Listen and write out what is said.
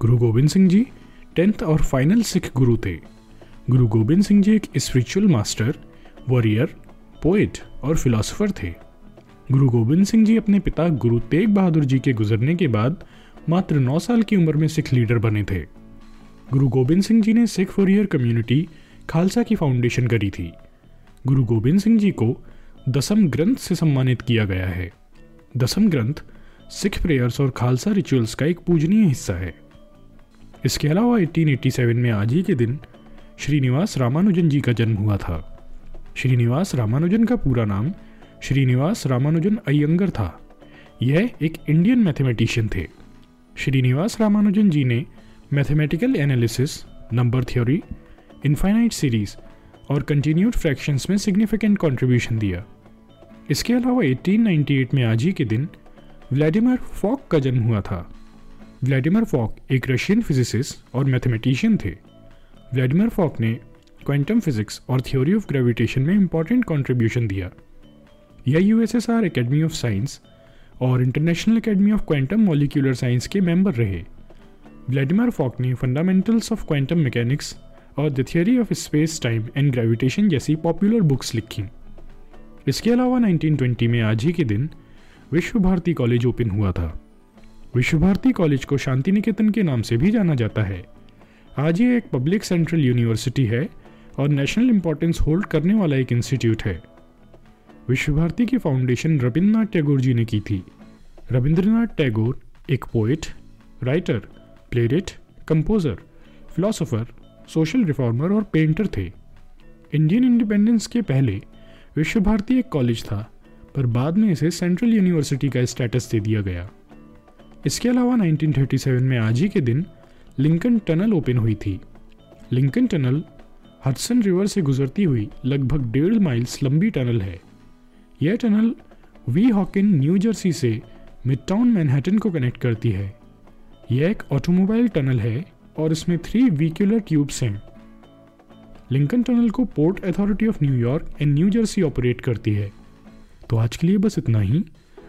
गुरु Gobind Singh ji, tenth और final Sikh Guru थे। गुरु गोबिंद सिंह जी एक स्पिरिचुअल मास्टर वॉरियर पोएट और फिलोसोफर थे। गुरु गोबिंद सिंह जी अपने पिता गुरु तेग बहादुर जी के गुजरने के बाद मात्र 9 साल की उम्र में सिख लीडर बने थे। गुरु गोबिंद सिंह जी ने सिख वॉरियर कम्युनिटी खालसा की फाउंडेशन करी थी। गुरु गोबिंद सिंह जी को दसम ग्रंथ से सम्मानित किया गया है। दसम ग्रंथ सिख प्रेयर्स और खालसा रिचुअल्स का एक पूजनीय हिस्सा है। इसके अलावा 1887 में आज ही के दिन श्रीनिवास रामानुजन जी का जन्म हुआ था। श्रीनिवास रामानुजन का पूरा नाम श्रीनिवास रामानुजन अयंगर था। यह एक इंडियन मैथमेटिशियन थे। श्रीनिवास रामानुजन जी ने mathematical analysis, number theory, infinite series और कंटिन्यूड फ्रैक्शंस में सिग्निफिकेंट कंट्रीब्यूशन दिया। इसके अलावा 1898 में आज ही के दिन व्लादिमीर फॉक का जन्म हुआ था। व्लादिमीर फॉक एक रशियन फिजिसिस्ट और मैथमेटिशियन थे। व्लादिमीर फॉक ने क्वांटम फिजिक्स और थ्योरी ऑफ़ ग्रेविटेशन में इंपॉर्टेंट कंट्रीब्यूशन दिया। यह यूएसएसआर एकेडमी ऑफ़ साइंस और international academy of quantum molecular science के मेंबर रहे। व्लादिमीर फॉक ने फंडामेंटल्स ऑफ़ क्वांटम मैकेनिक्स और the theory of space time and gravitation जैसी पॉपुलर बुक्स लिखी। इसके अलावा 1920 में आज ही के दिन विश्व भारती कॉलेज ओपन हुआ था। विश्व भारती कॉलेज को शांति निकेतन के नाम से भी जाना जाता है। आज ये एक पब्लिक सेंट्रल यूनिवर्सिटी है और नेशनल इंपॉर्टेंस होल्ड करने वाला एक इंस्टीट्यूट है। विश्व भारती की फाउंडेशन रविन्द्रनाथ टैगोर जी ने की थी। रविंद्रनाथ टैगोर एक poet writer playwright composer philosopher social reformer और पेंटर थे। इंडियन इंडिपेंडेंस के पहले विश्व भारती एक कॉलेज था, पर बाद में इसे सेंट्रल यूनिवर्सिटी का स्टेटस दे दिया गया। इसके अलावा 1937 में आज ही के दिन लिंकन टनल ओपन हुई थी। लिंकन टनल हडसन रिवर से गुजरती हुई लगभग डेढ़ माइल्स लंबी टनल है। यह tunnel Weehawken, new Jersey से मिडटाउन मैनहट्टन को कनेक्ट करती है। यह एक ऑटोमोबाइल टनल है और इसमें थ्री व्हीक्यूलर ट्यूब्स हैं। लिंकन टनल को Port Authority of New York and New Jersey operate करती है। तो आज के लिए बस इतना ही।